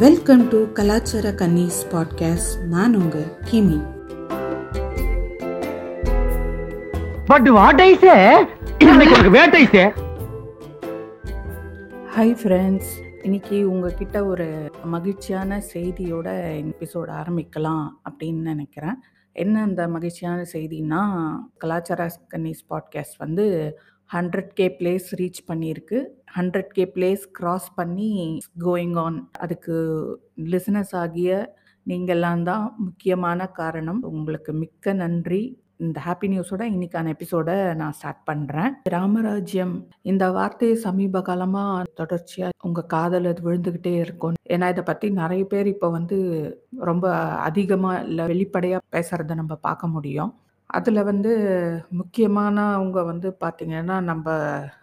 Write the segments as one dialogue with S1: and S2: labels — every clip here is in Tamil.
S1: வெல்கம் டு கலாச்சார கன்னிஸ் பாட்காஸ்ட் நான் உங்க கிமி.
S2: பட் வாட் ஐ சே இன்னைக்கு வேட்டை சே
S1: ஹாய் ஃப்ரெண்ட்ஸ் இன்னைக்கு உங்ககிட்ட ஒரு மகிழ்ச்சியான செய்தியோட எபிசோட் ஆரம்பிக்கலாம் அப்படின்னு நினைக்கிறேன். என்ன அந்த மகிழ்ச்சியான செய்தின்னா கலாச்சார கன்னிஸ் பாட்காஸ்ட் வந்து ஹண்ட்ரட் கே பிளேஸ் ரீச் பண்ணியிருக்கு. ஹண்ட்ரட் கே பிளேஸ் கிராஸ் பண்ணி கோயிங் ஆன் அதுக்கு லிசனஸ் ஆகிய நீங்கள்லாம் தான் முக்கியமான காரணம். உங்களுக்கு மிக்க நன்றி. இந்த ஹாப்பி நியூஸோட இன்னைக்கான எபிசோட நான் ஸ்டார்ட் பண்ணுறேன் ராமராஜ்யம் இந்த வார்த்தையை சமீப காலமாக தொடர்ச்சியாக உங்கள் காதல் அது விழுந்துக்கிட்டே இருக்கும். ஏன்னா இதை பற்றி நிறைய பேர் இப்போ வந்து ரொம்ப அதிகமாக இல்லை வெளிப்படையாக பேசுகிறத நம்ம பார்க்க முடியும். அதில் வந்து முக்கியமானவங்க வந்து பார்த்திங்கன்னா நம்ம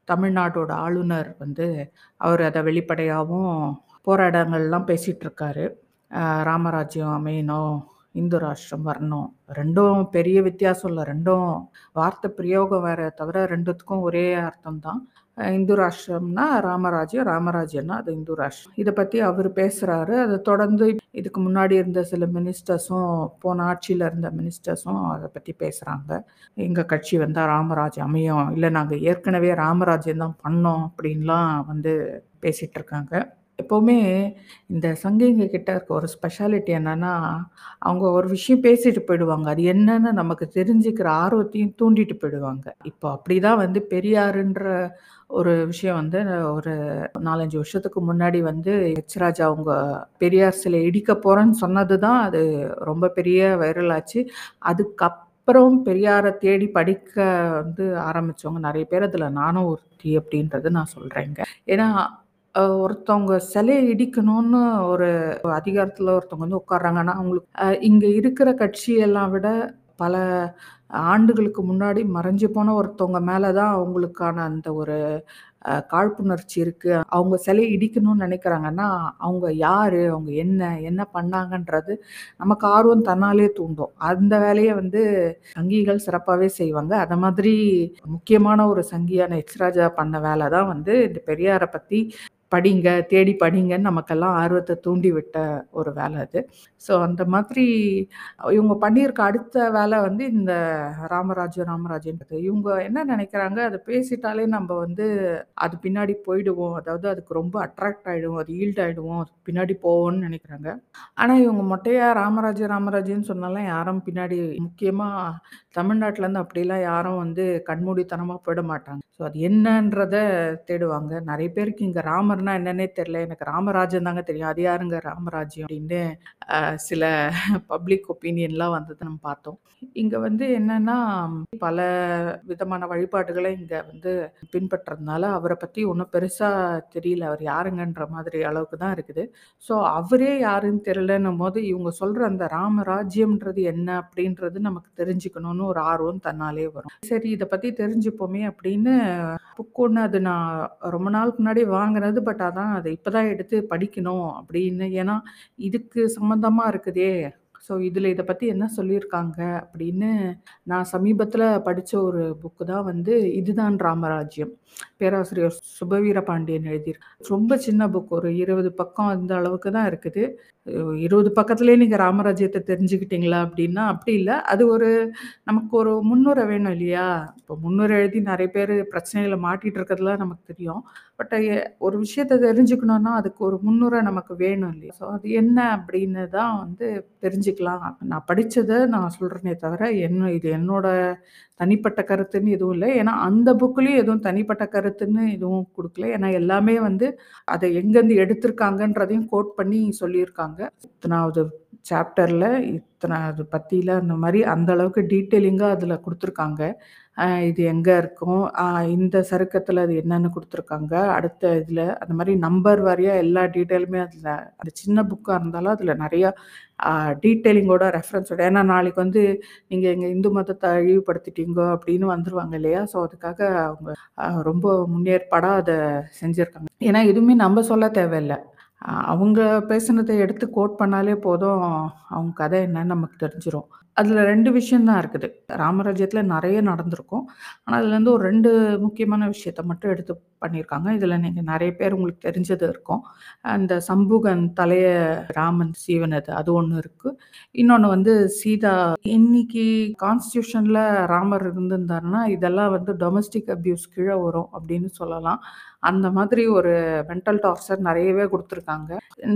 S1: தமிழ்நாட்டோட ஆளுநர் வந்து அவர் அதை வெளிப்படையாகவும் போராட்டங்கள்லாம் பேசிகிட்டு ராமராஜ்யம் அமையணும் இந்து ராஷ்டிரம் வரணும் ரெண்டும் பெரிய வித்தியாசம் இல்லை ரெண்டும் வார்த்தை பிரயோகம் வேற தவிர ரெண்டுத்துக்கும் ஒரே அர்த்தம் தான் இந்து ராஷ்டிரம்னா ராமராஜ்யம் ராமராஜ்யம்னா அது இந்து ராஷ்டிரம் இதை பற்றி அவர் பேசுகிறாரு அதை தொடர்ந்து இதுக்கு முன்னாடி இருந்த சில மினிஸ்டர்ஸும் போன ஆட்சியில் இருந்த மினிஸ்டர்ஸும் அதை பற்றி பேசுகிறாங்க எங்கள் கட்சி வந்தால் ராமராஜ்யம் அமையும். இல்லை நாங்கள் ஏற்கனவே ராமராஜ்யம் தான் பண்ணோம் அப்படின்லாம் வந்து பேசிகிட்டு இருக்காங்க. எப்போவுமே இந்த சங்கிங்க கிட்ட இருக்க ஒரு ஸ்பெஷாலிட்டி என்னன்னா அவங்க ஒரு விஷயம் பேசிட்டு போயிடுவாங்க. அது என்னன்னு நமக்கு தெரிஞ்சுக்கிற ஆர்வத்தையும் தூண்டிட்டு போயிடுவாங்க. இப்போ அப்படிதான் வந்து பெரியாருன்ற ஒரு விஷயம் வந்து ஒரு நாலஞ்சு வருஷத்துக்கு முன்னாடி வந்து எச்ராஜா அவங்க பெரியார் சிலை இடிக்க போறேன்னு சொன்னது தான் அது ரொம்ப பெரிய வைரல் ஆச்சு. அதுக்கப்புறம் பெரியாரை தேடி படிக்க வந்து ஆரம்பிச்சவங்க நிறைய பேர். அதில் நானும் ஒருத்தி அப்படின்றத நான் சொல்கிறேங்க ஏன்னா ஒருத்தவங்க சிலையை இடிக்கணும்னு ஒரு அதிகாரத்தில் ஒருத்தவங்க வந்து உட்கார்றாங்கன்னா அவங்களுக்கு இங்கே இருக்கிற கட்சியெல்லாம் விட பல ஆண்டுகளுக்கு முன்னாடி மறைஞ்சு போன ஒருத்தவங்க மேலே தான் அவங்களுக்கான அந்த ஒரு காழ்ப்புணர்ச்சி இருக்கு. அவங்க சிலையை இடிக்கணும்னு நினைக்கிறாங்கன்னா அவங்க யாரு? அவங்க என்ன? என்ன பண்ணாங்கன்றது நமக்கு ஆர்வம் தன்னாலே தூண்டும். அந்த வேலையை வந்து சங்கிகள் சிறப்பாகவே செய்வாங்க. அதை மாதிரி முக்கியமான ஒரு சங்கியான எச்ராஜா பண்ண வேலை தான் வந்து இந்த பெரியாரை பற்றி படிங்க தேடி படிங்கன்னு நமக்கெல்லாம் ஆர்வத்தை தூண்டி விட்ட ஒரு வேலை அது. ஸோ அந்த மாதிரி இவங்க பண்ணியிருக்க அடுத்த வேலை வந்து இந்த ராமராஜு ராமராஜன்றது இவங்க என்ன நினைக்கிறாங்க? அதை பேசிட்டாலே நம்ம வந்து அது பின்னாடி போயிடுவோம். அதாவது அதுக்கு ரொம்ப அட்ராக்ட் ஆகிடுவோம் அது ஈல்ட் ஆகிடுவோம் அது பின்னாடி போவோம்னு நினைக்கிறாங்க. ஆனால் இவங்க மொட்டையாக ராமராஜு ராமராஜுன்னு சொன்னாலும் யாரும் பின்னாடி முக்கியமாக தமிழ்நாட்டிலேருந்து அப்படிலாம் யாரும் வந்து கண்மூடித்தனமாக போயிட மாட்டாங்க. ஸோ அது என்னன்றத தேடுவாங்க. நிறைய பேருக்கு இங்கே ராமர்னா என்னன்னே தெரில எனக்கு ராமராஜன் தாங்க தெரியும். அது யாருங்க ராமராஜ்யம் அப்படின்னு சில பப்ளிக் ஒப்பீனியன்லாம் வந்தது நம்ம பார்த்தோம். இங்கே வந்து என்னன்னா பல விதமான வழிபாடுகளை இங்கே வந்து பின்பற்றுறதுனால அவரை பற்றி ஒன்றும் பெருசாக தெரியல. அவர் யாருங்கன்ற மாதிரி அளவுக்கு தான் இருக்குது. ஸோ அவரே யாருன்னு தெரியலன்னும் போது இவங்க சொல்கிற அந்த ராமராஜ்யம்ன்றது என்ன அப்படின்றது நமக்கு தெரிஞ்சுக்கணும்னு ஒரு ஆர்வம் தன்னாலே வரும். சரி இதை பற்றி தெரிஞ்சுப்போமே அப்படின்னு புக் ஒன்று அது நான் ரொம்ப நாளுக்கு முன்னாடி வாங்கினது பட் தான் அதை இப்போ தான் எடுத்து படிக்கணும் அப்படின்னு. ஏன்னா இதுக்கு சம்மந்தமாக இருக்குதே. ஸோ இதில் இதை பற்றி என்ன சொல்லியிருக்காங்க அப்படின்னு நான் சமீபத்தில் படித்த ஒரு புக்கு தான் வந்து இதுதான் ராமராஜ்யம். பேராசிரியர் சுபவீர பாண்டியன் எழுதியிருக்கு. ரொம்ப சின்ன புக் ஒரு இருபது பக்கம் அந்த அளவுக்கு தான் இருக்குது. இருபது பக்கத்துலேயே நீங்கள் ராமராஜ்யத்தை தெரிஞ்சுக்கிட்டீங்களா அப்படின்னா அப்படி இல்லை. அது ஒரு நமக்கு ஒரு முன்னுரை வேணும் இல்லையா? இப்போ முன்னுரை எழுதி நிறைய பேர் பிரச்சனைகளை மாட்டிகிட்டு இருக்கிறதுலாம் நமக்கு தெரியும். பட் ஒரு விஷயத்த தெரிஞ்சுக்கணுன்னா அதுக்கு ஒரு முன்னுரை நமக்கு வேணும் இல்லையா? ஸோ அது என்ன அப்படின்னு தான் வந்து தெரிஞ்சுக்கலாம். நான் படித்ததை நான் சொல்கிறேனே தவிர என்ன இது என்னோட தனிப்பட்ட கருத்துன்னு எதுவும் இல்லை. ஏன்னா அந்த புக்லேயும் எதுவும் தனிப்பட்ட கருத்துன்னு எதுவும் கொடுக்கல. ஏன்னா எல்லாமே வந்து அதை எங்கேருந்து எடுத்திருக்காங்கன்றதையும் கோட் பண்ணி சொல்லியிருக்காங்க. இத்தனாவது சாப்டரில் இத்தனாவது பற்றியில் அந்த மாதிரி அந்த அளவுக்கு டீட்டெயிலிங்காக அதில் கொடுத்துருக்காங்க. இது எங்கே இருக்கும்? இந்த சருக்கத்தில் அது என்னென்னு கொடுத்துருக்காங்க. அடுத்த இதில் அந்த மாதிரி நம்பர் வாரியாக எல்லா டீட்டெயிலுமே அதில் அந்த சின்ன புக்காக இருந்தாலும் அதில் நிறையா டீட்டெயிலிங்கோட ரெஃபரன்ஸோட ஏன்னா நாளைக்கு வந்து நீங்கள் எங்கள் இந்து மதத்தை அழிவுபடுத்திட்டீங்க அப்படின்னு வந்துடுவாங்க இல்லையா? ஸோ அதுக்காக அவங்க ரொம்ப முன்னேற்பாடாக அதை செஞ்சுருக்காங்க. ஏன்னா எதுவுமே நம்ம சொல்ல தேவையில்லை. அவங்க பேசுனதை எடுத்து கோட் பண்ணாலே போதும் அவங்க கதை என்னன்னு நமக்கு தெரிஞ்சிரும் அதில் ரெண்டு விஷயம் தான் இருக்குது ராமராஜ்யத்தில் நிறைய நடந்திருக்கும் ஆனால் அதுலேருந்து ஒரு ரெண்டு முக்கியமான விஷயத்த மட்டும் எடுத்து பண்ணியிருக்காங்க. இதில நீங்க நெறைய பேர் உங்களுக்கு தெரிஞ்சது இருக்கும். அந்த சம்புகன் தலைய ராமன் சீவனது அது ஒண்ணு இருக்கு. இன்னொன்னு வந்து சீதா இன்னைக்கு கான்ஸ்டிடியூஷன்ல ராமர் இருந்திருந்தாருன்னா, இதெல்லாம் வந்து டொமஸ்டிக் அப்யூஸ் கீழ வரும் அப்படின்னு சொல்லலாம். அந்த மாதிரி ஒரு மென்டல் டார்ச்சர் நிறையவே கொடுத்துருக்காங்க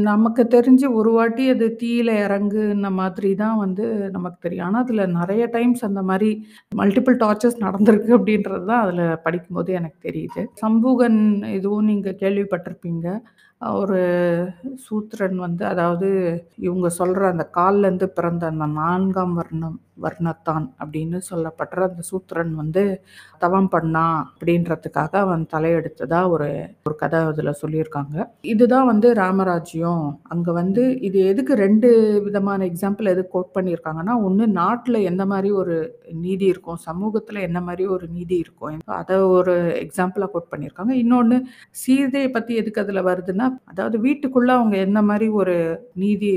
S1: நமக்கு தெரிஞ்சு ஒரு வாட்டி அது தீயில இறங்குன மாதிரி தான் வந்து நமக்கு தெரியும். ஆனால் அதில் நிறைய டைம்ஸ் அந்த மாதிரி மல்டிபிள் டார்ச்சர்ஸ் நடந்திருக்கு அப்படின்றது தான் அதில் படிக்கும்போது எனக்கு தெரியுது. சம்பூகன் இதுவும் நீங்கள் கேள்விப்பட்டிருப்பீங்க. ஒரு சூத்திரன் வந்து அதாவது இவங்க சொல்கிற அந்த கால்லேருந்து பிறந்த அந்த நான்காம் வர்ணம் வர்ணத்தான் அப்படின்னு சொல்லப்படுற அந்த சூத்திரன் வந்து தவம் பண்ணான் அப்படின்றதுக்காக அவன் தலையெடுத்ததா ஒரு ஒரு கதை அதில் சொல்லியிருக்காங்க. இதுதான் வந்து ராமராஜ்யம். அங்கே வந்து இது எதுக்கு ரெண்டு விதமான எக்ஸாம்பிள் எதுக்கு கோட் பண்ணியிருக்காங்கன்னா, ஒன்று நாட்டில் எந்த மாதிரி ஒரு நீதி இருக்கும், சமூகத்தில் என்ன மாதிரி ஒரு நீதி இருக்கும். அதை ஒரு எக்ஸாம்பிளாக கோட் பண்ணியிருக்காங்க. இன்னொன்று சீதையை பற்றி எதுக்கு அதில் வருதுன்னா, அதாவது வீட்டுக்குள்ளே அவங்க என்ன மாதிரி ஒரு நீதி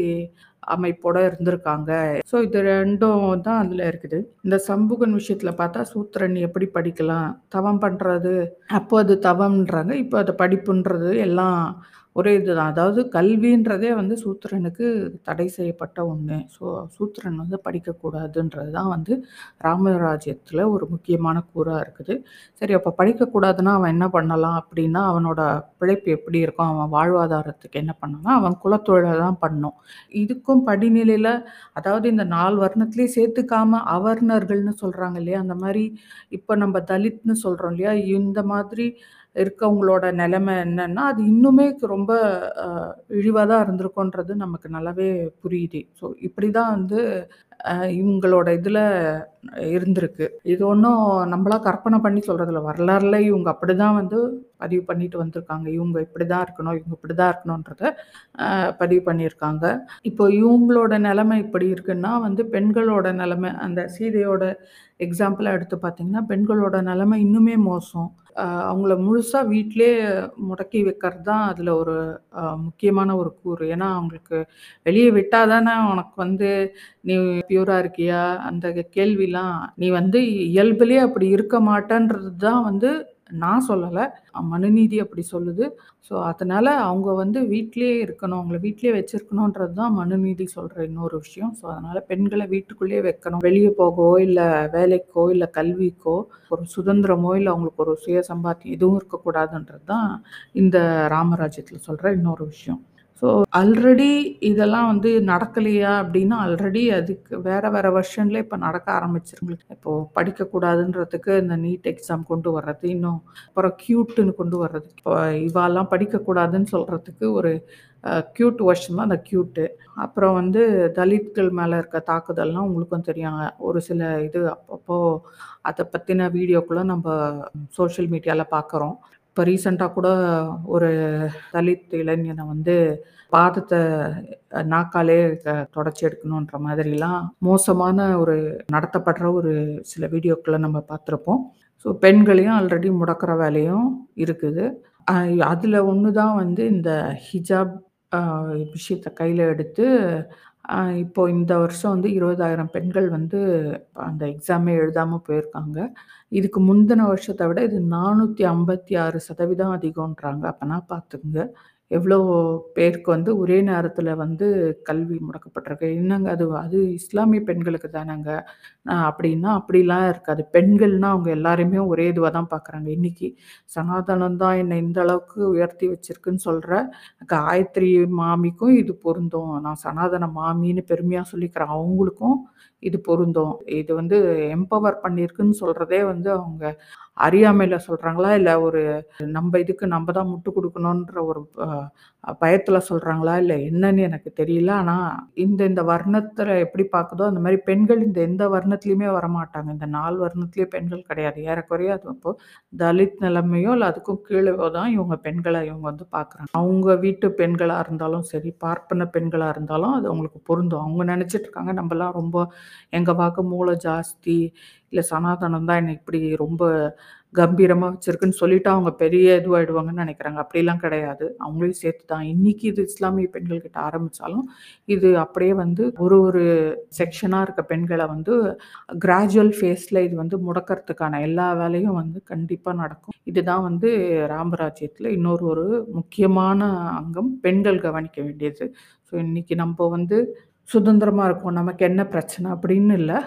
S1: அமைப்போட இருந்திருக்காங்க. ஸோ இது ரெண்டும் தான் அதில் இருக்குது. இந்த சம்புகன் விஷயத்தில் பார்த்தா சூத்திரன் எப்படி படிக்கலாம்? தவம் பண்றது அப்போ அது தவம்ன்றாங்க. இப்போ அது படிப்புன்றது எல்லாம் ஒரே இதுதான். அதாவது கல்வின்றதே வந்து சூத்திரனுக்கு தடை செய்யப்பட்ட ஒன்று ஸோ சூத்திரன் வந்து படிக்கக்கூடாதுன்றது தான் வந்து ராமராஜ்யத்தில் ஒரு முக்கியமான கூறாக இருக்குது. சரி அப்போ படிக்கக்கூடாதுன்னா அவன் என்ன பண்ணலாம் அப்படின்னா, அவனோட பிழைப்பு எப்படி இருக்கும்? அவன் வாழ்வாதாரத்துக்கு என்ன பண்ணலாம் அவன் குலத்தொழில தான் பண்ணும் இதுக்கும் படிநிலையில் அதாவது இந்த நாலு வர்ணத்துலேயும் சேர்த்துக்காம அவர்ணர்கள்னு சொல்கிறாங்க இல்லையா? அந்த மாதிரி இப்போ நம்ம தலித்னு சொல்கிறோம் இல்லையா? இந்த மாதிரி இருக்கவங்களோட நிலைமை என்னன்னா, அது இன்னுமே ரொம்ப இழிவாக தான் இருந்திருக்கோன்றது நமக்கு நல்லாவே புரியுது. ஸோ இப்படி தான் வந்து இவங்களோட இதில் இருந்திருக்கு. இது ஒன்றும் நம்மளா கற்பனை பண்ணி சொல்கிறதுல வரலாறுல இவங்க அப்படி தான் வந்து பதிவு பண்ணிட்டு வந்திருக்காங்க. இவங்க இப்படி தான் இருக்கணும், இவங்க இப்படி தான் இருக்கணுன்றத பதிவு பண்ணியிருக்காங்க. இப்போ இவங்களோட நிலைமை இப்படி இருக்குன்னா வந்து பெண்களோட நிலைமை அந்த சீதையோட எக்ஸாம்பிளாக எடுத்து பார்த்தீங்கன்னா, பெண்களோட நிலைமை இன்னுமே மோசம். அவங்கள முழுசாக வீட்டிலே முடக்கி வைக்கிறது தான் அதில் ஒரு முக்கியமான ஒரு கூறு. ஏன்னா, அவங்களுக்கு வெளியே விட்டால் தானே உனக்கு வந்து நீ பியூராக இருக்கியா? அந்த கேள்விலாம் நீ வந்து இயல்புலேயே அப்படி இருக்க மாட்டேன்றது தான் வந்து நான் சொல்லலை மனுநீதி அப்படி சொல்லுது. ஸோ அதனால் அவங்க வந்து வீட்லேயே இருக்கணும். அவங்கள வீட்லேயே வச்சுருக்கணுன்றது தான் மனுநீதி சொல்கிற இன்னொரு விஷயம். ஸோ அதனால் பெண்களை வீட்டுக்குள்ளேயே வைக்கணும். வெளியே போகவோ, இல்லை வேலைக்கோ, இல்லை கல்விக்கோ, ஒரு சுதந்திரமோ, இல்லை அவங்களுக்கு ஒரு சுய சம்பாத்தியம் எதுவும் இருக்கக்கூடாதுன்றது தான் இந்த ராமராஜ்யத்தில் சொல்கிற இன்னொரு விஷயம். ஸோ ஆல்ரெடி இதெல்லாம் வந்து நடக்கலையா அப்படின்னா, ஆல்ரெடி அதுக்கு வேற வேற வெர்ஷன்ல இப்போ நடக்க ஆரம்பிச்சிருங்களுக்கு இப்போ படிக்கக்கூடாதுன்றதுக்கு இந்த நீட் எக்ஸாம் கொண்டு வர்றது, இன்னும் அப்புறம் க்யூட்டுன்னு கொண்டு வர்றது. இப்போ இவாலாம் படிக்கக்கூடாதுன்னு சொல்றதுக்கு ஒரு க்யூட் கியூட் தான் அந்த க்யூட்டு அப்புறம் வந்து தலித்கள் மேலே இருக்க தாக்குதல்லாம் உங்களுக்கும் தெரியும். ஒரு சில இது அப்பப்போ அதை பற்றின வீடியோக்குள்ளே நம்ம சோஷியல் மீடியாவில் பார்க்குறோம். இப்போ ரீசண்டாக கூட ஒரு தலித் இளைஞனை வந்து பாதத்தை நாக்காலே தொடச்சி எடுக்கணுன்ற மாதிரிலாம் மோசமான ஒரு நடத்தப்படுற ஒரு சில வீடியோக்கள நம்ம பார்த்துருப்போம். ஸோ பெண்களையும் ஆல்ரெடி முடக்கிற வேலையும் இருக்குது. அதில் ஒன்று தான் வந்து இந்த ஹிஜாப் விஷயத்தை கையில் எடுத்து அ இப்போ இந்த வருஷம் வந்து 20,000 பெண்கள் வந்து அந்த எக்ஸாமே எழுதாம போயிருக்காங்க. இதுக்கு முந்தின வருஷத்த விட இது 456% அதிகம்ன்றாங்க. அப்பன்னா பார்த்துக்கங்க. எவ்வளோ பேருக்கு வந்து ஒரே நேரத்தில் வந்து கல்வி முடக்கப்பட்டிருக்கு. என்னங்க அது அது இஸ்லாமிய பெண்களுக்கு தானங்க. அப்படின்னா அப்படிலாம் இருக்காது. பெண்கள்னா அவங்க எல்லாருமே ஒரே இதுவாக தான் பார்க்குறாங்க. இன்னைக்கு சனாதனம் தான் என்னை இந்த அளவுக்கு உயர்த்தி வச்சிருக்குன்னு சொல்கிற காயத்ரி மாமிக்கும் இது பொருந்தும். நான் சனாதன மாமின்னு பெருமையாக சொல்லிக்கிறேன் அவங்களுக்கும் இது பொருந்தும். இது வந்து எம்பவர் பண்ணியிருக்குன்னு சொல்கிறதே வந்து அவங்க அறியாமையில் சொல்கிறாங்களா இல்லை ஒரு நம்ம இதுக்கு நம்ம தான் முட்டு கொடுக்கணுன்ற ஒரு பயத்தில் சொல்கிறாங்களா இல்லை என்னன்னு எனக்கு தெரியல. ஆனால் இந்த இந்த வர்ணத்தில் எப்படி பார்க்குதோ, அந்த மாதிரி பெண்கள் இந்த எந்த வர்ணத்துலேயுமே வரமாட்டாங்க. இந்த நாலு வர்ணத்துலேயே பெண்கள் கிடையாது. ஏறக்குறைய அது இப்போது தலித் நிலைமையோ, இல்லை அதுக்கும் கீழவோ தான் இவங்க பெண்களை இவங்க வந்து பார்க்குறாங்க. அவங்க வீட்டு பெண்களாக இருந்தாலும் சரி, பார்ப்பன பெண்களாக இருந்தாலும் அது அவங்களுக்கு பொருந்தும். அவங்க நினச்சிட்ருக்காங்க நம்மலாம் ரொம்ப எங்கள் பார்க்க மூளை ஜாஸ்தி, இல்லை சனாதனம் தான் என்னை இப்படி ரொம்ப கம்பீரமாக வச்சிருக்குன்னு சொல்லிட்டு அவங்க பெரிய இதுவாகிடுவாங்கன்னு நினைக்கிறாங்க அப்படிலாம் கிடையாது. அவங்களையும் சேர்த்து தான். இன்னைக்கு இது இஸ்லாமிய பெண்கள் கிட்ட இது அப்படியே வந்து ஒரு ஒரு செக்ஷனாக இருக்க பெண்களை வந்து கிராஜுவல் ஃபேஸில் இது வந்து முடக்கறதுக்கான எல்லா வேலையும் வந்து கண்டிப்பாக நடக்கும். இதுதான் வந்து ராமராஜ்யத்தில் இன்னொரு ஒரு முக்கியமான அங்கம். பெண்கள் கவனிக்க வேண்டியது. ஸோ இன்றைக்கி நம்ம வந்து சுதந்திரமாக இருக்கோம். நமக்கு என்ன பிரச்சனை அப்படின்னு இல்லை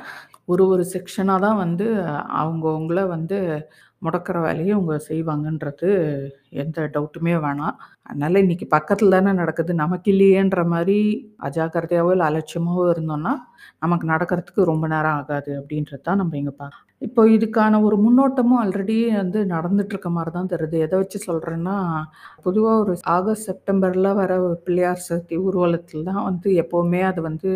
S1: ஒரு ஒரு செக்ஷனா தான் வந்து அவங்கவங்கள வந்து முடக்கிற வேலையை அவங்க செய்வாங்கன்றது எந்த டவுட்டுமே வேணாம். அதனால் இன்னைக்கு பக்கத்தில் தானே நடக்குது. நமக்கு இல்லையேன்ற மாதிரி அஜாக்கிரதையாவோ, இல்லை அலட்சியமாகவோ இருந்தோம்னா, நமக்கு நடக்கிறதுக்கு ரொம்ப நேரம் ஆகாது அப்படின்றது தான் நம்ம இங்கே பா இப்போ இதுக்கான ஒரு முன்னோட்டமும் ஆல்ரெடி வந்து நடந்துட்டுருக்க மாதிரி தான் தெரியுது. எதை வச்சு சொல்கிறேன்னா பொதுவாக ஒரு ஆகஸ்ட், செப்டம்பரில் வர பிள்ளையார் சக்தி ஊர்வலத்தில் தான் வந்து எப்போவுமே அது வந்து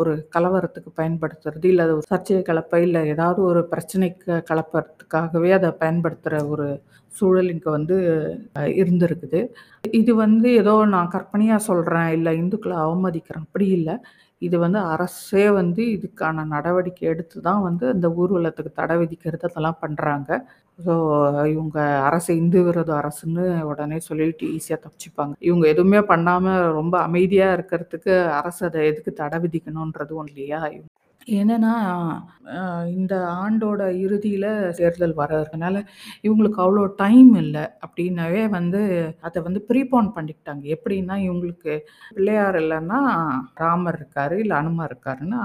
S1: ஒரு கலவரத்துக்கு பயன்படுத்துறது, இல்லை அது ஒரு சர்ச்சையை கலப்ப இல்லை ஏதாவது ஒரு பிரச்சனைக்கு கிளப்பறதுக்காகவே அதை பயன்படுத்துகிற ஒரு சூழல் இங்கே வந்து இருந்திருக்குது. இது வந்து ஏதோ நான் கற்பனையாக சொல்கிறேன் இல்லை இந்துக்களை அவமதிக்கிறேன் அப்படி இல்லை இது வந்து அரசே வந்து இதுக்கான நடவடிக்கை எடுத்து தான் வந்து அந்த ஊர்வலத்துக்கு தடை விதிக்கிறது அதெல்லாம் பண்ணுறாங்க ஸோ இவங்க அரசு இந்து விரோத அரசுன்னு உடனே சொல்லிட்டு ஈஸியாக தப்பிச்சுப்பாங்க. இவங்க எதுவுமே பண்ணாமல் ரொம்ப அமைதியாக இருக்கிறதுக்கு அரசு அதை எதுக்கு தடை விதிக்கணுன்றதும் இல்லையா? என்னன்னா, அ இந்த ஆண்டோட இறுதியில தேர்தல் வர இருக்கனால, இவங்களுக்கு அவ்வளோ டைம் இல்ல அப்படின்னவே வந்து அத வந்து ப்ரீபோன் பண்ணிக்கிட்டாங்க. எப்படின்னா, இவங்களுக்கு பிள்ளையார் இல்லன்னா ராமர் இருக்காரு, இல்ல அனுமார் இருக்காருன்னா,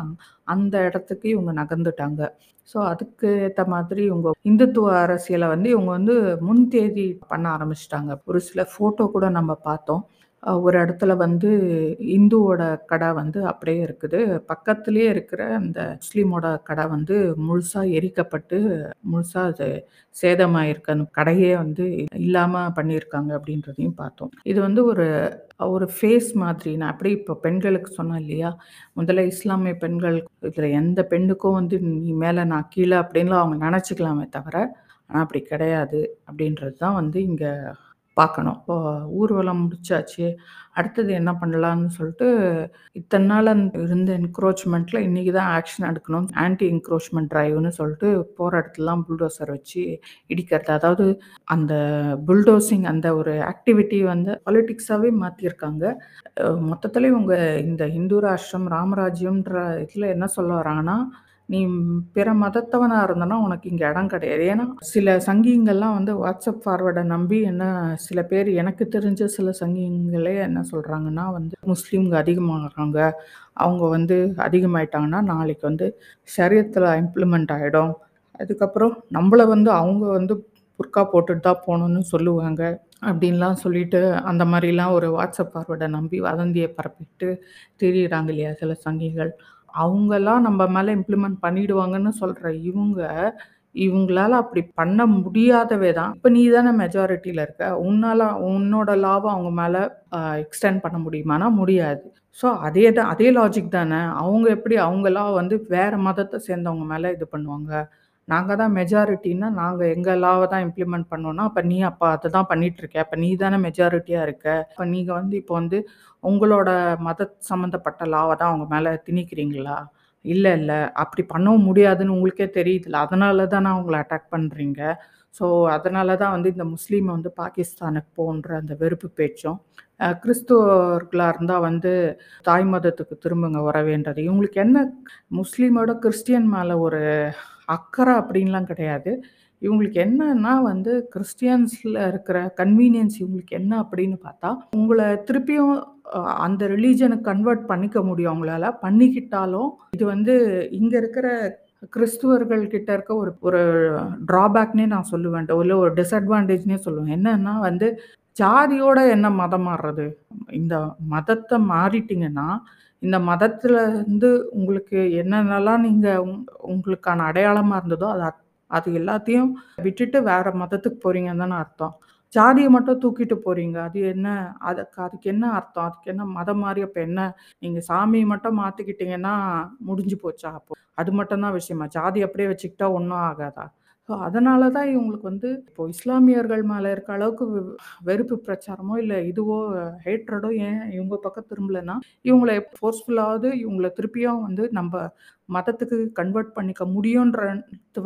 S1: அந்த இடத்துக்கு இவங்க நகர்ந்துட்டாங்க. ஸோ அதுக்கு ஏத்த மாதிரி இவங்க இந்துத்துவ அரசியல வந்து இவங்க வந்து முன்தேதி பண்ண ஆரம்பிச்சுட்டாங்க. ஒரு சில ஃபோட்டோ கூட நம்ம பார்த்தோம். ஒரு இடத்துல வந்து இந்துவோட கடை வந்து அப்படியே இருக்குது. பக்கத்துலேயே இருக்கிற அந்த முஸ்லீமோட கடை வந்து முழுசாக எரிக்கப்பட்டு, முழுசாக அது சேதமாயிருக்கு. அந்த கடையே வந்து இல்லாமல் பண்ணியிருக்காங்க அப்படின்றதையும் பார்த்தோம். இது வந்து ஒரு ஒரு ஃபேஸ் மாதிரி நான் அப்படி இப்போ பெண்களுக்கு சொன்னேன் இல்லையா? முதல்ல இஸ்லாமிய பெண்கள் இதில் எந்த பெண்ணுக்கும் வந்து நீ மேலே நான் கீழே அப்படின்லாம் அவங்க நினச்சிக்கலாமே தவிர, ஆனால் அப்படி கிடையாது அப்படின்றது தான் வந்து இங்கே பார்க்கணும். இப்போ ஊர்வலம் முடிச்சாச்சு. அடுத்தது என்ன பண்ணலான்னு சொல்லிட்டு, இத்தனை நாள் இருந்த என்க்ரோச்மெண்ட்டில் இன்றைக்கி தான் ஆக்ஷன் எடுக்கணும். ஆன்டி என்க்ரோச்மெண்ட் ட்ரைவ்னு சொல்லிட்டு போகிற இடத்துலலாம் புல்டோசர் வச்சு இடிக்கிறது. அதாவது அந்த புல்டோசிங் அந்த ஒரு ஆக்டிவிட்டி வந்து பாலிட்டிக்ஸாகவே மாற்றியிருக்காங்க மொத்தத்தில் இவங்க இந்த இந்து ராஷ்டிரம், ராமராஜ்யம்ன்ற இதில் என்ன சொல்ல வராங்கன்னா, நீ பிற மதத்தவனாக இருந்தன்னா உனக்கு இங்கே இடம் கிடையாது. ஏன்னா, சில சங்கிங்கள்லாம் வந்து வாட்ஸ்அப் ஃபார்வர்டை நம்பி என்ன சில பேர் எனக்கு தெரிஞ்ச சில சங்கிங்களே என்ன சொல்கிறாங்கன்னா வந்து, முஸ்லீம்க அதிகமாகறாங்க அவங்க வந்து அதிகமாயிட்டாங்கன்னா, நாளைக்கு வந்து சரியத்தில் இம்ப்ளிமெண்ட் ஆகிடும் அதுக்கப்புறம் நம்மள வந்து அவங்க வந்து புர்கா போட்டுட்டு தான் போகணுன்னு சொல்லுவாங்க. அப்படின்லாம் சொல்லிட்டு, அந்த மாதிரிலாம் ஒரு வாட்ஸ்அப் ஃபார்வர்டை நம்பி வதந்தியை பரப்பிட்டு தெரியுறாங்க இல்லையா சில சங்கிகள். அவங்கலாம் நம்ம மேல இம்ப்ளிமெண்ட் பண்ணிடுவாங்கன்னு சொல்ற இவங்க, இவங்களால அப்படி பண்ண முடியாதவே தான். இப்ப நீ தானே மெஜாரிட்டில இருக்க. உன்னால உன்னோட லாவ அவங்க மேல அ எக்ஸ்டெண்ட் பண்ண முடியுமான்னா முடியாது. ஸோ அதே தான் அதே லாஜிக் தானே. அவங்க எப்படி அவங்க லா வந்து வேற மதத்த சேர்ந்தவங்க மேல இது பண்ணுவாங்க. நாங்கள் தான் மெஜாரிட்டின்னா, நாங்கள் எங்கள் லாவை தான் இம்ப்ளிமெண்ட் பண்ணோன்னா அப்போ நீ அப்போ அதை தான் பண்ணிகிட்ருக்க அப்போ நீ தானே மெஜாரிட்டியாக இருக்க. இப்போ நீங்கள் வந்து இப்போ வந்து உங்களோட மத சம்மந்தப்பட்ட லாவை தான் அவங்க மேலே திணிக்கிறீங்களா? இல்லை இல்லை அப்படி பண்ணவும் முடியாதுன்னு உங்களுக்கே தெரியுதுல்ல. அதனால நான் உங்களை அட்டாக் பண்ணுறீங்க ஸோ அதனால தான் வந்து இந்த முஸ்லீமை வந்து பாகிஸ்தானுக்கு போன்ற அந்த வெறுப்பு பேச்சும், கிறிஸ்துவர்களாக இருந்தால் வந்து தாய் மதத்துக்கு திரும்புங்க வரவேன்றது இவங்களுக்கு என்ன முஸ்லீமோட கிறிஸ்டியன் மேலே ஒரு அக்கறை அப்படின்லாம் கிடையாது. இவங்களுக்கு என்னன்னா வந்து கிறிஸ்டியன்ஸில் இருக்கிற கன்வீனியன்ஸ் இவங்களுக்கு என்ன அப்படின்னு பார்த்தா, உங்களை திருப்பியும் அந்த ரிலீஜனுக்கு கன்வெர்ட் பண்ணிக்க முடியும் அவங்களால. பண்ணிக்கிட்டாலும், இது வந்து இங்கே இருக்கிற கிறிஸ்துவர்கள் கிட்ட இருக்க ஒரு ஒரு ட்ராபேக்னே நான் சொல்லுவேன். இல்லை ஒரு டிஸ்அட்வான்டேஜ்னே சொல்லுவேன். என்னன்னா வந்து ஜாதியோட என்ன மதம் மாறுறது? இந்த மதத்தை மாறிட்டிங்கன்னா இந்த மதத்துல இருந்து உங்களுக்கு என்னென்னலாம் நீங்க உங்களுக்கான அடையாளமா இருந்ததோ, அது அது எல்லாத்தையும் விட்டுட்டு வேற மதத்துக்கு போறீங்கன்னு தானே அர்த்தம். ஜாதியை மட்டும் தூக்கிட்டு போறீங்க. அது என்ன? அதுக்கு அதுக்கு என்ன அர்த்தம்? அதுக்கு என்ன மதம் மாதிரி அப்ப என்ன? நீங்க சாமியை மட்டும் மாத்திக்கிட்டீங்கன்னா முடிஞ்சு போச்சா அப்போ? அது மட்டும் தான் விஷயமா? ஜாதி அப்படியே வச்சுக்கிட்டா ஒன்றும் ஆகாதா? ஸோ அதனால தான் இவங்களுக்கு வந்து இப்போ இஸ்லாமியர்கள் மேலே இருக்க அளவுக்கு வெ வெறுப்பு பிரச்சாரமோ, இல்லை இதுவோ ஹேட்ரடோ ஏன் இவங்க பக்கம் திரும்பலன்னா, இவங்கள ஃபோர்ஸ்ஃபுல்லாவது இவங்கள திருப்பியும் வந்து நம்ம மதத்துக்கு கன்வெர்ட் பண்ணிக்க முடியுன்றது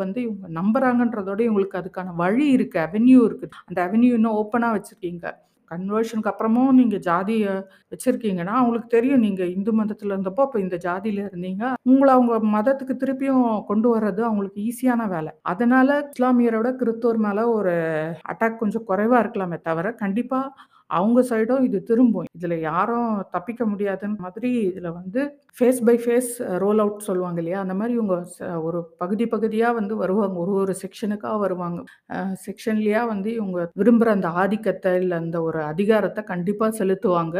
S1: வந்து இவங்க நம்புறாங்கன்றதோட இவங்களுக்கு அதுக்கான வழி இருக்குது அவென்யூ இருக்குது அந்த அவென்யூ இன்னும் ஓப்பனாக வச்சுருக்கீங்க. கன்வர்ஷனுக்கு அப்புறமும் நீங்க ஜாதியை வச்சிருக்கீங்கன்னா, அவங்களுக்கு தெரியும் நீங்க இந்து மதத்துல இருந்தப்போ, இப்போ இந்த ஜாதியில இருந்தீங்க. உங்களை அவங்க மதத்துக்கு திருப்பியும் கொண்டு வர்றது அவங்களுக்கு ஈஸியான வேலை. அதனால இஸ்லாமியரோட கிறிஸ்துவர் மேல ஒரு அட்டாக் கொஞ்சம் குறைவா இருக்கலாமே தவிர, கண்டிப்பா அவங்க சைடும் இது திரும்பும். இதுல யாரும் தப்பிக்க முடியாதுன்னு மாதிரி இதுல வந்து face by face roll out சொல்லுவாங்க இல்லையா? அந்த மாதிரி இவங்க ச ஒரு பகுதி பகுதியா வந்து வருவாங்க. ஒரு ஒரு செக்ஷனுக்காக வருவாங்க. அ செக்ஷன்லயா வந்து இவங்க விரும்புற அந்த ஆதிக்கத்தை இல்ல அந்த ஒரு அதிகாரத்தை கண்டிப்பா செலுத்துவாங்க.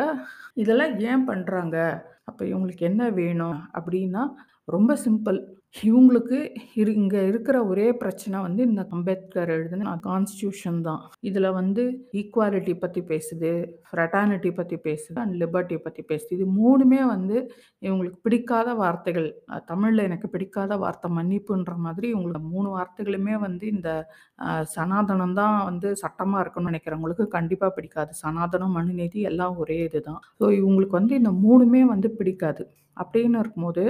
S1: இதெல்லாம் ஏன் பண்றாங்க? அப்ப இவங்களுக்கு என்ன வேணும்? அப்படின்னா, ரொம்ப சிம்பிள். இவங்களுக்கு இரு இங்க இருக்கிற ஒரே பிரச்சனை வந்து இந்த அம்பேத்கர் எழுதின கான்ஸ்டியூஷன் தான். இதுல வந்து ஈக்குவாலிட்டி பத்தி பேசுது, ஃப்ரெட்டானிட்டி பத்தி பேசுது, அண்ட் லிபர்ட்டி பத்தி பேசுது. இது மூணுமே வந்து இவங்களுக்கு பிடிக்காத வார்த்தைகள். தமிழில் தமிழ்ல எனக்கு பிடிக்காத வார்த்தை மன்னிப்புன்ற மாதிரி இவங்களோட மூணு வார்த்தைகளுமே வந்து இந்த சனாதனம் தான் வந்து சட்டமா இருக்கணும்னு நினைக்கிறவங்களுக்கு கண்டிப்பா பிடிக்காது. சனாதனம், மனுநீதி எல்லாம் ஒரே இதுதான். ஸோ இவங்களுக்கு வந்து இந்த மூணுமே வந்து பிடிக்காது. அப்படின்னு இருக்கும்போது,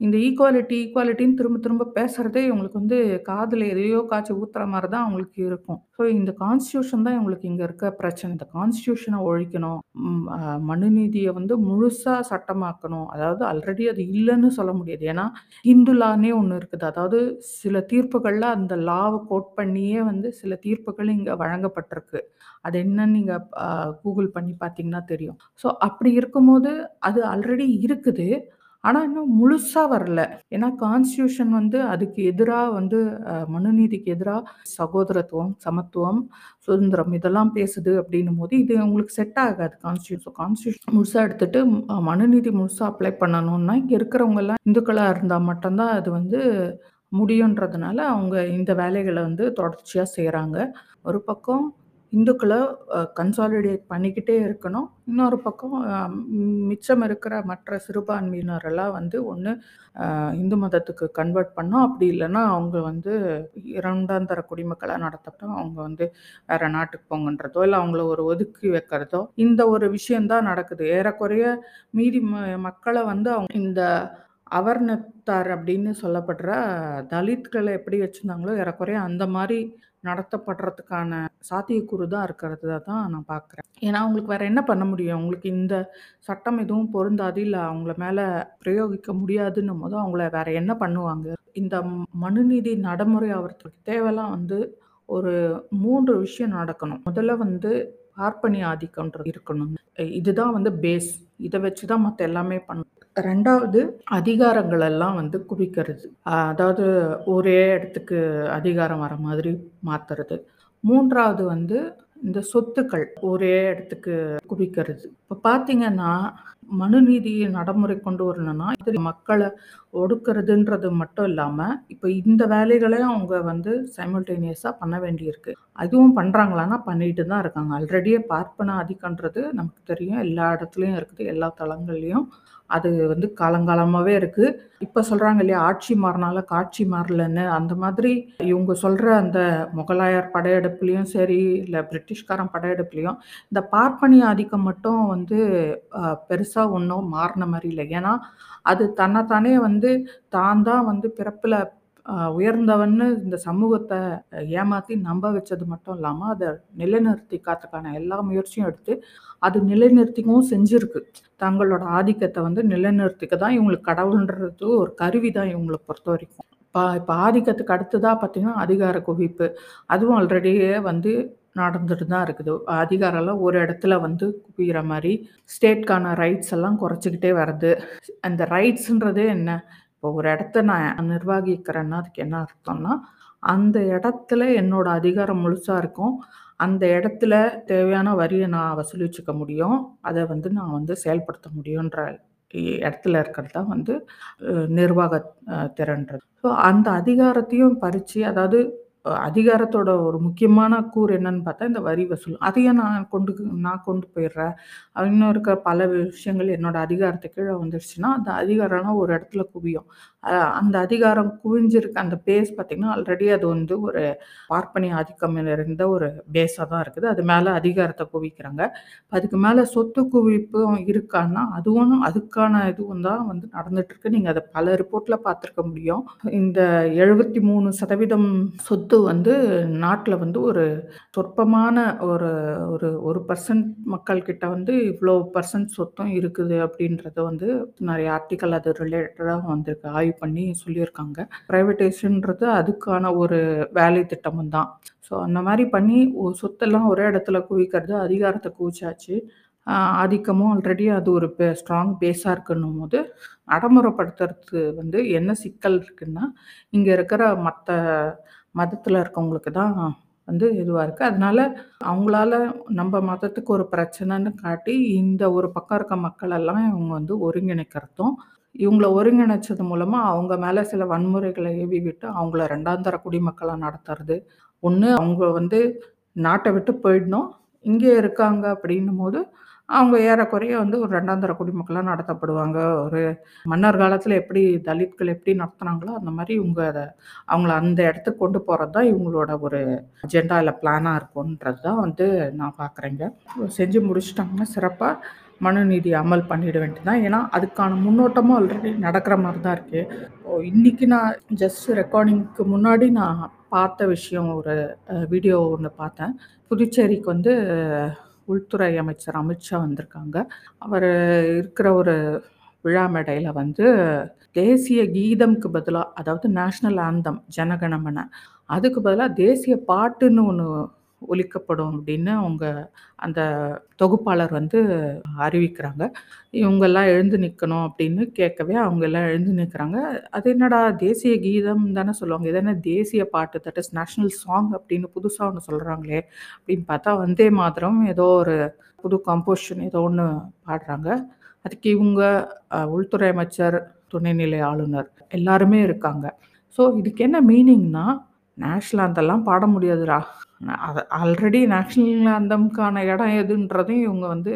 S1: இந்த ஈக்குவாலிட்டி ஈக்குவாலிட்டின்னு திரும்ப திரும்ப பேசுறதே இவங்களுக்கு வந்து காதில் எதையோ காய்ச்சி ஊத்துற மாதிரி தான் அவங்களுக்கு இருக்கும். ஸோ இந்த கான்ஸ்டியூஷன் தான் இவங்களுக்கு இங்கே இருக்க பிரச்சனை. இந்த கான்ஸ்டியூஷனை ஒழிக்கணும். மனுநீதியை வந்து முழுசாக சட்டமாக்கணும். அதாவது ஆல்ரெடி அது இல்லைன்னு சொல்ல முடியாது. ஏன்னா, ஹிந்து லான்னே இருக்குது. அதாவது சில தீர்ப்புகளில் அந்த லாவை கோட் பண்ணியே வந்து சில தீர்ப்புகள் இங்கே வழங்கப்பட்டிருக்கு. அது என்னன்னு நீங்கள் கூகுள் பண்ணி பார்த்தீங்கன்னா தெரியும். ஸோ அப்படி இருக்கும்போது, அது ஆல்ரெடி இருக்குது. ஆனால் இன்னும் முழுசாக வரல. ஏன்னா கான்ஸ்டியூஷன் வந்து அதுக்கு எதிராக வந்து மனுநீதிக்கு எதிராக சகோதரத்துவம், சமத்துவம், சுதந்திரம் இதெல்லாம் பேசுது அப்படின்னும் போது இது உங்களுக்கு செட் ஆகாது கான்ஸ்டியூஷன் கான்ஸ்டிடியூஷன் முழுசாக எடுத்துட்டு மனுநீதி முழுசாக அப்ளை பண்ணணும்னா, இங்கே இருக்கிறவங்கெல்லாம் இந்துக்களாக இருந்தால் மட்டும்தான் அது வந்து முடியுன்றதுனால, அவங்க இந்த வேலைகளை வந்து தொடர்ச்சியாக செய்கிறாங்க ஒரு பக்கம் இந்துக்களை கன்சாலிடேட் பண்ணிக்கிட்டே இருக்கணும். இன்னொரு பக்கம் மிச்சம் இருக்கிற மற்ற சிறுபான்மையினரெல்லாம் வந்து ஒன்று இந்து மதத்துக்கு கன்வெர்ட் பண்ணோம் அப்படி இல்லைன்னா அவங்க வந்து இரண்டாம் தர குடிமக்களாக நடத்தட்டும். அவங்க வந்து வேற நாட்டுக்கு போங்கன்றதோ, இல்லை அவங்கள ஒரு ஒதுக்கி வைக்கிறதோ, இந்த ஒரு விஷயந்தான் நடக்குது. ஏறக்குறைய மீதி ம வந்து அவங்க இந்த அவர்ணத்தார் அப்படின்னு சொல்லப்படுற தலித்களை எப்படி வச்சுருந்தாங்களோ ஏறக்குறைய அந்த மாதிரி நடத்தப்படுறதுக்கான சாத்தியக்கூறு தான் இருக்கிறத தான் நான் பார்க்குறேன். ஏன்னா, அவங்களுக்கு வேற என்ன பண்ண முடியும்? அவங்களுக்கு இந்த சட்டம் எதுவும் பொருந்தாது, இல்லை அவங்கள மேலே பிரயோகிக்க முடியாதுன்னும் போது அவங்கள வேற என்ன பண்ணுவாங்க? இந்த மனுநீதி நடைமுறை அவர்களுக்கு தேவைலாம் வந்து ஒரு மூன்று விஷயம் நடக்கணும். முதல்ல வந்து பார்ப்பனி ஆதிக்கம்ன்றது இருக்கணும். இதுதான் வந்து பேஸ். இதை வச்சு தான் மற்ற எல்லாமே பண்ணணும். ரெண்டாவது அதிகாரங்கள் எல்லாம் வந்து குவிக்கிறது. அதாவது ஒரே இடத்துக்கு அதிகாரம் வர மாதிரி மாத்துறது. மூன்றாவது வந்து இந்த சொத்துக்கள் ஒரே இடத்துக்கு குவிக்கிறது. இப்ப பார்த்தீங்கன்னா, மனுநீதிய நடைமுறை கொண்டு வரணும்னா, இது மக்களை ஒடுக்கிறதுன்றது மட்டும் இல்லாமல் இப்போ இந்த வேலைகளையும் அவங்க வந்து சைமல்டேனியஸாக பண்ண வேண்டியிருக்கு. அதுவும் பண்ணுறாங்களான்னா பண்ணிட்டு தான் இருக்காங்க. ஆல்ரெடியே பார்ப்பன ஆதிக்கம்ன்றது நமக்கு தெரியும். எல்லா இடத்துலையும் இருக்குது. எல்லா தளங்கள்லையும் அது வந்து காலங்காலமாகவே இருக்குது இப்போ சொல்கிறாங்க இல்லையா, ஆட்சி மாறினால காட்சி மாறலன்னு. அந்த மாதிரி இவங்க சொல்கிற அந்த முகலாயர் படையெடுப்புலேயும் சரி, இல்லை பிரிட்டிஷ்காரன் படையெடுப்புலேயும் இந்த பார்ப்பனிய ஆதிக்கம் மட்டும் வந்து பெருசாக பெருசா ஒன்றும் மாறின மாதிரி இல்லை ஏன்னா, அது தன்னைத்தானே வந்து தான் தான் வந்து பிறப்பில் உயர்ந்தவன்னு இந்த சமூகத்தை ஏமாத்தி நம்ப வச்சது மட்டும் இல்லாமல் அதை நிலைநிறுத்தி காத்துக்கான எல்லா முயற்சியும் எடுத்து, அது நிலைநிறுத்திக்கவும் செஞ்சிருக்கு. தங்களோட ஆதிக்கத்தை வந்து நிலைநிறுத்திக்க தான் இவங்களுக்கு கடவுள்ன்றது ஒரு கருவி தான் இவங்களை பொறுத்த வரைக்கும் இப்போ இப்போ ஆதிக்கத்துக்கு அடுத்ததாக பார்த்தீங்கன்னா, அதிகார குவிப்பு. அதுவும் ஆல்ரெடியே வந்து நடந்துட்டு தான் இருக்குது. அதிகாரம்லாம் ஒரு இடத்துல வந்து குவிகிற மாதிரி ஸ்டேட்கான ரைட்ஸ் எல்லாம் குறைச்சிக்கிட்டே வருது. அந்த ரைட்ஸுன்றதே என்ன? இப்போ ஒரு இடத்த நான் நிர்வகிக்கிறேன்னா, அதுக்கு என்ன அர்த்தம்னா, அந்த இடத்துல என்னோட அதிகாரம் முழுசாக இருக்கும். அந்த இடத்துல தேவையான வரியை நான் வசூலிச்சுக்க முடியும். அதை வந்து நான் வந்து செயல்படுத்த முடியுன்ற இடத்துல இருக்கிறது தான் வந்து நிர்வாக திறன்றது. ஸோ அந்த அதிகாரத்தையும் பறித்து அதாவது அதிகாரத்தோட ஒரு முக்கியமான கூறு என்னன்னு பார்த்தா, இந்த வரி வசூல். அதையும் நான் கொண்டு நான் கொண்டு போயிடுறேன். இன்னும் இருக்கிற பல விஷயங்கள் என்னோட அதிகாரத்து கீழே வந்துருச்சுன்னா, அந்த அதிகாரம்லாம் ஒரு இடத்துல குவியும். அந்த அதிகாரம் குவிஞ்சிருக்க அந்த பேஸ் பார்த்தீங்கன்னா, ஆல்ரெடி அது வந்து ஒரு பார்ப்பனி ஆதிக்கம் இருந்த ஒரு பேஸாக தான் இருக்குது. அது மேலே அதிகாரத்தை குவிக்கிறாங்க. அதுக்கு மேலே சொத்து குவிப்பும் இருக்கான்னா, அதுவும் அதுக்கான இதுவும் தான் வந்து நடந்துட்டு இருக்கு. அதை பல ரிப்போர்ட்ல பார்த்துருக்க முடியும். இந்த 73% சொத்து சொத்து வந்து நாட்டில் வந்து ஒரு சொற்பமான ஒரு ஒரு ஒரு பர்சன்ட் மக்கள்கிட்ட வந்து இவ்வளோ பர்சன்ட் சொத்தும் இருக்குது அப்படின்றத வந்து நிறைய ஆர்டிக்கல் அது ரிலேட்டடாக வந்திருக்கு ஆய்வு பண்ணி சொல்லியிருக்காங்க. ப்ரைவேட்டைசேஷன்றது அதுக்கான ஒரு வேலை திட்டமும் தான். ஸோ அந்த மாதிரி பண்ணி ஒ- சொத்தெல்லாம் ஒரே இடத்துல குவிக்கிறது அதிகாரத்தை குவிச்சாச்சு. ஆதிக்கமும் ஆல்ரெடி அது ஒரு ஸ்ட்ராங் பேஸாக இருக்குன்னும் போது நடைமுறைப்படுத்துறது வந்து என்ன சிக்கல் இருக்குன்னா இங்கே இருக்கிற மற்ற மதத்தில் இருக்கவங்களுக்கு தான் வந்து இதுவாக இருக்குது அதனால அவங்களால நம்ம மதத்துக்கு ஒரு பிரச்சனைன்னு காட்டி இந்த ஒரு பக்கம் இருக்க மக்கள் எல்லாம் இவங்க வந்து ஒருங்கிணைக்கிறதும் இவங்கள ஒருங்கிணைச்சது மூலமாக அவங்க மேலே சில வன்முறைகளை ஏவி விட்டு அவங்கள ரெண்டாந்தர குடிமக்களாக நடத்துறது. ஒன்று அவங்க வந்து நாட்டை விட்டு போயிடணும். இங்கே இருக்காங்க அப்படின்னும் போது அவங்க ஏறக்குறைய வந்து ஒரு ரெண்டாந்தர குடிமக்களாக நடத்தப்படுவாங்க. ஒரு மன்னர் காலத்தில் எப்படி தலித்கள் எப்படி நடத்துனாங்களோ அந்த மாதிரி இவங்க அதை அவங்கள அந்த இடத்துக்கு கொண்டு போகிறது தான் இவங்களோட ஒரு அஜெண்டா இல்லை பிளானாக இருக்கும்ன்றது தான் வந்து நான் பார்க்குறேங்க செஞ்சு முடிச்சிட்டாங்கன்னா சிறப்பாக மனுநீதி அமல் பண்ணிட வேண்டியதுதான் ஏன்னா அதுக்கான முன்னோட்டமும் ஆல்ரெடி நடக்கிற மாதிரி தான் இருக்குது இன்றைக்கி நான் ஜஸ்ட் ரெக்கார்டிங்க்கு முன்னாடி நான் பார்த்த விஷயம் ஒரு வீடியோ ஒன்று பார்த்தேன். புதுச்சேரிக்கு வந்து உள்துறை அமைச்சர் அமித்ஷா வந்திருக்காங்க. அவர் இருக்கிற ஒரு விழா மேடையில் வந்து தேசிய கீதம்க்கு பதிலாக அதாவது நேஷ்னல் ஆந்தம் ஜனகணமன அதுக்கு பதிலாக தேசிய பாட்டுன்னு ஒன்று ஒழிக்கப்படும் அப்படின்னு அவங்க அந்த தொகுப்பாளர் வந்து அறிவிக்கிறாங்க. இவங்கெல்லாம் எழுந்து நிற்கணும் அப்படின்னு கேட்கவே அவங்க எல்லாம் எழுந்து நிற்கிறாங்க அது என்னடா தேசிய கீதம் தானே சொல்லுவாங்க. இது என்ன தேசிய பாட்டு? தட் இஸ் நேஷ்னல் சாங் அப்படின்னு புதுசாக ஒன்று சொல்கிறாங்களே அப்படின்னு பார்த்தா வந்தே மாத்திரம் ஏதோ ஒரு புது கம்போஷன் ஏதோ ஒன்று பாடுறாங்க. அதுக்கு இவங்க உள்துறை அமைச்சர் துணைநிலை ஆளுநர் எல்லாருமே இருக்காங்க. ஸோ இதுக்கு என்ன மீனிங்னா நேஷ்னல் அந்தெல்லாம் பாட முடியாதுடா. ஆல்ரெடி நேஷ்னல் அந்தம்க்கான இடம் எதுன்றதையும் இவங்க வந்து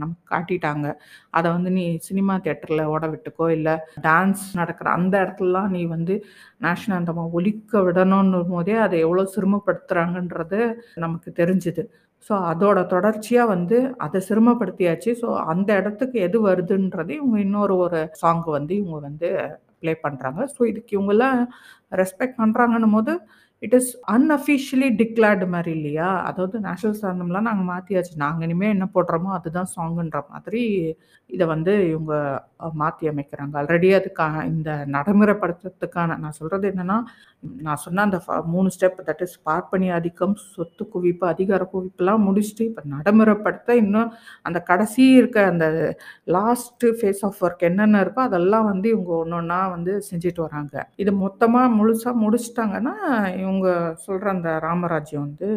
S1: நமக்கு காட்டிட்டாங்க. அதை வந்து நீ சினிமா தேட்டரில் ஓட விட்டுக்கோ இல்லை டான்ஸ் நடக்கிற அந்த இடத்துலலாம் நீ வந்து நேஷ்னல் அந்தமா ஒலிக்க விடணும்னு போதே அதை எவ்வளோ சிரமப்படுத்துகிறாங்கன்றது நமக்கு தெரிஞ்சுது. ஸோ அதோட தொடர்ச்சியாக வந்து அதை சிரமப்படுத்தியாச்சு ஸோ அந்த இடத்துக்கு எது வருதுன்றது இவங்க இன்னொரு ஒரு சாங் வந்து இவங்க வந்து ப்ளே பண்ணுறாங்க ஸோ இதுக்கு இவங்கெல்லாம் ரெஸ்பெக்ட் பண்ணுறாங்கன்னும் போது இட் இஸ் அன்அஃபிஷியலி டிக்ளேர்டு மாதிரி இல்லையா? அதாவது நேஷனல் சாந்தம்லாம் நாங்கள் மாற்றியாச்சு நாங்கள் இனிமேல் என்ன போடுறோமோ அதுதான் சாங்குன்ற மாதிரி இதை வந்து இவங்க மாற்றி அமைக்கிறாங்க. ஆல்ரெடி அதுக்கான இந்த நடைமுறைப்படுத்துறதுக்கான நான் சொல்கிறது என்னென்னா நான் சொன்ன அந்த ஃப- மூணு ஸ்டெப் தட் இஸ் பார்ப்பனி ஆதிக்கம் சொத்து குவிப்பு அதிகார குவிப்புலாம் முடிச்சுட்டு இப்போ நடைமுறைப்படுத்த இன்னும் அந்த கடைசி இருக்க அந்த லாஸ்ட்டு ஃபேஸ் ஆஃப் ஒர்க் என்னென்ன இருக்கோ அதெல்லாம் வந்து இவங்க ஒன்று ஒன்றா வந்து செஞ்சுட்டு வராங்க. இது மொத்தமாக முழுசாக முடிச்சிட்டாங்கன்னா இவங்க சொல்கிற அந்த ராமராஜ்யம் வந்து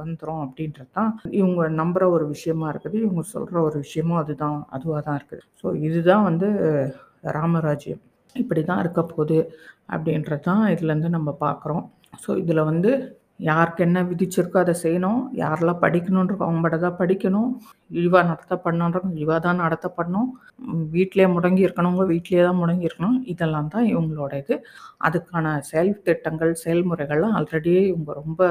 S1: வந்துடும் அப்படின்றது தான். இவங்க நம்புகிற ஒரு விஷயமா இருக்குது. இவங்க சொல்கிற ஒரு விஷயமும் அதுதான் அதுவாக தான் இருக்குது. ஸோ இதுதான் வந்து ராமராஜ்யம். இப்படி தான் இருக்க போகுது அப்படின்றது தான் இதுலேருந்து நம்ம பார்க்குறோம் ஸோ இதில் வந்து யாருக்கு என்ன விதிச்சிருக்கோ அதை செய்யணும். யாரெல்லாம் படிக்கணுன்றக்கோ அவங்க மட்டும் தான் படிக்கணும். இழிவாக நடத்தப்படணுன்றவங்க இழிவாக தான் நடத்தப்படணும். வீட்டிலே முடங்கி இருக்கணுங்க வீட்டிலே தான் முடங்கி இருக்கணும். இதெல்லாம் தான் இவங்களோட இது அதுக்கான செயல் திட்டங்கள் செயல்முறைகள்லாம் ஆல்ரெடி இவங்க ரொம்ப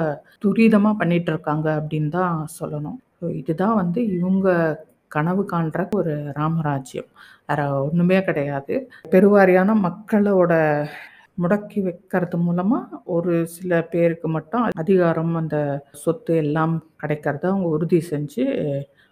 S1: துரிதமாக பண்ணிகிட்டு இருக்காங்க அப்படின்னு தான் சொல்லணும். ஸோ இதுதான் வந்து இவங்க கனவு காண்ற ஒரு ராமராஜ்யம். வேற ஒன்றுமே கிடையாது. பெருவாரியான மக்களோட முடக்கி வைக்கிறது மூலமாக ஒரு சில பேருக்கு மட்டும் அதிகாரம் அந்த சொத்து எல்லாம் கிடைக்கிறத அவங்க உறுதி செஞ்சு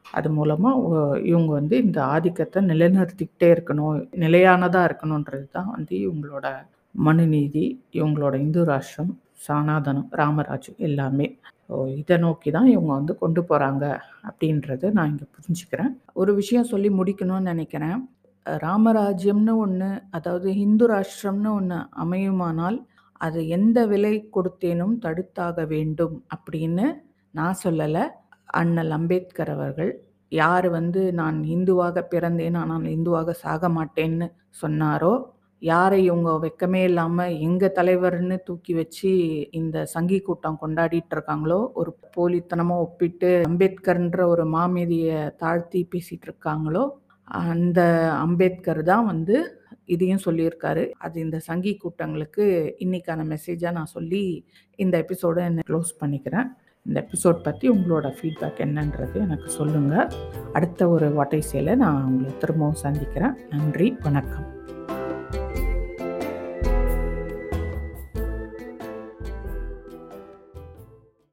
S1: அது மூலமாக இவங்க வந்து இந்த ஆதிக்கத்தை நிலைநிறுத்திக்கிட்டே இருக்கணும் நிலையானதாக இருக்கணுன்றது தான் வந்து இவங்களோட மனுநீதி இவங்களோட இந்து ராஷ்டிரம் சானாதனம் ராமராஜ் எல்லாமே. ஸோ இதை நோக்கி தான் இவங்க வந்து கொண்டு போகிறாங்க அப்படின்றத நான் இங்கே புரிஞ்சுக்கிறேன். ஒரு விஷயம் சொல்லி முடிக்கணும்னு நினைக்கிறேன். ராமராஜ்யம்னு ஒன்று அதாவது ஹிந்து ராஷ்டிரம்னு ஒன்று அமையுமானால் அது எந்த விலை கொடுத்தேனும் தடுத்தாக வேண்டும் அப்படின்னு நான் சொல்லலை. அண்ணல் அம்பேத்கர் அவர்கள் யார் வந்து நான் இந்துவாக பிறந்தேன் ஆனால் இந்துவாக சாக மாட்டேன்னு சொன்னாரோ யாரை இவங்க வெக்கமே இல்லாமல் எங்கள் தலைவர்னு தூக்கி வச்சு இந்த சங்கி கூட்டம் கொண்டாடிட்டு இருக்காங்களோ ஒரு போலித்தனமாக ஒப்பிட்டு அம்பேத்கர்ன்ற ஒரு மாமேதியை தாழ்த்தி பேசிகிட்டு இருக்காங்களோ அந்த அம்பேத்கர் தான் வந்து இதையும் சொல்லியிருக்காரு. அது இந்த சங்கி கூட்டங்களுக்கு இன்னைக்கான மெசேஜாக நான் சொல்லி இந்த எபிசோடை க்ளோஸ் பண்ணிக்கிறேன். இந்த எபிசோட் பற்றி உங்களோட ஃபீட்பேக் என்னன்றது எனக்கு சொல்லுங்கள் அடுத்த ஒரு வாட்டை சேலை நான் உங்களை திரும்பவும் சந்திக்கிறேன். நன்றி வணக்கம்.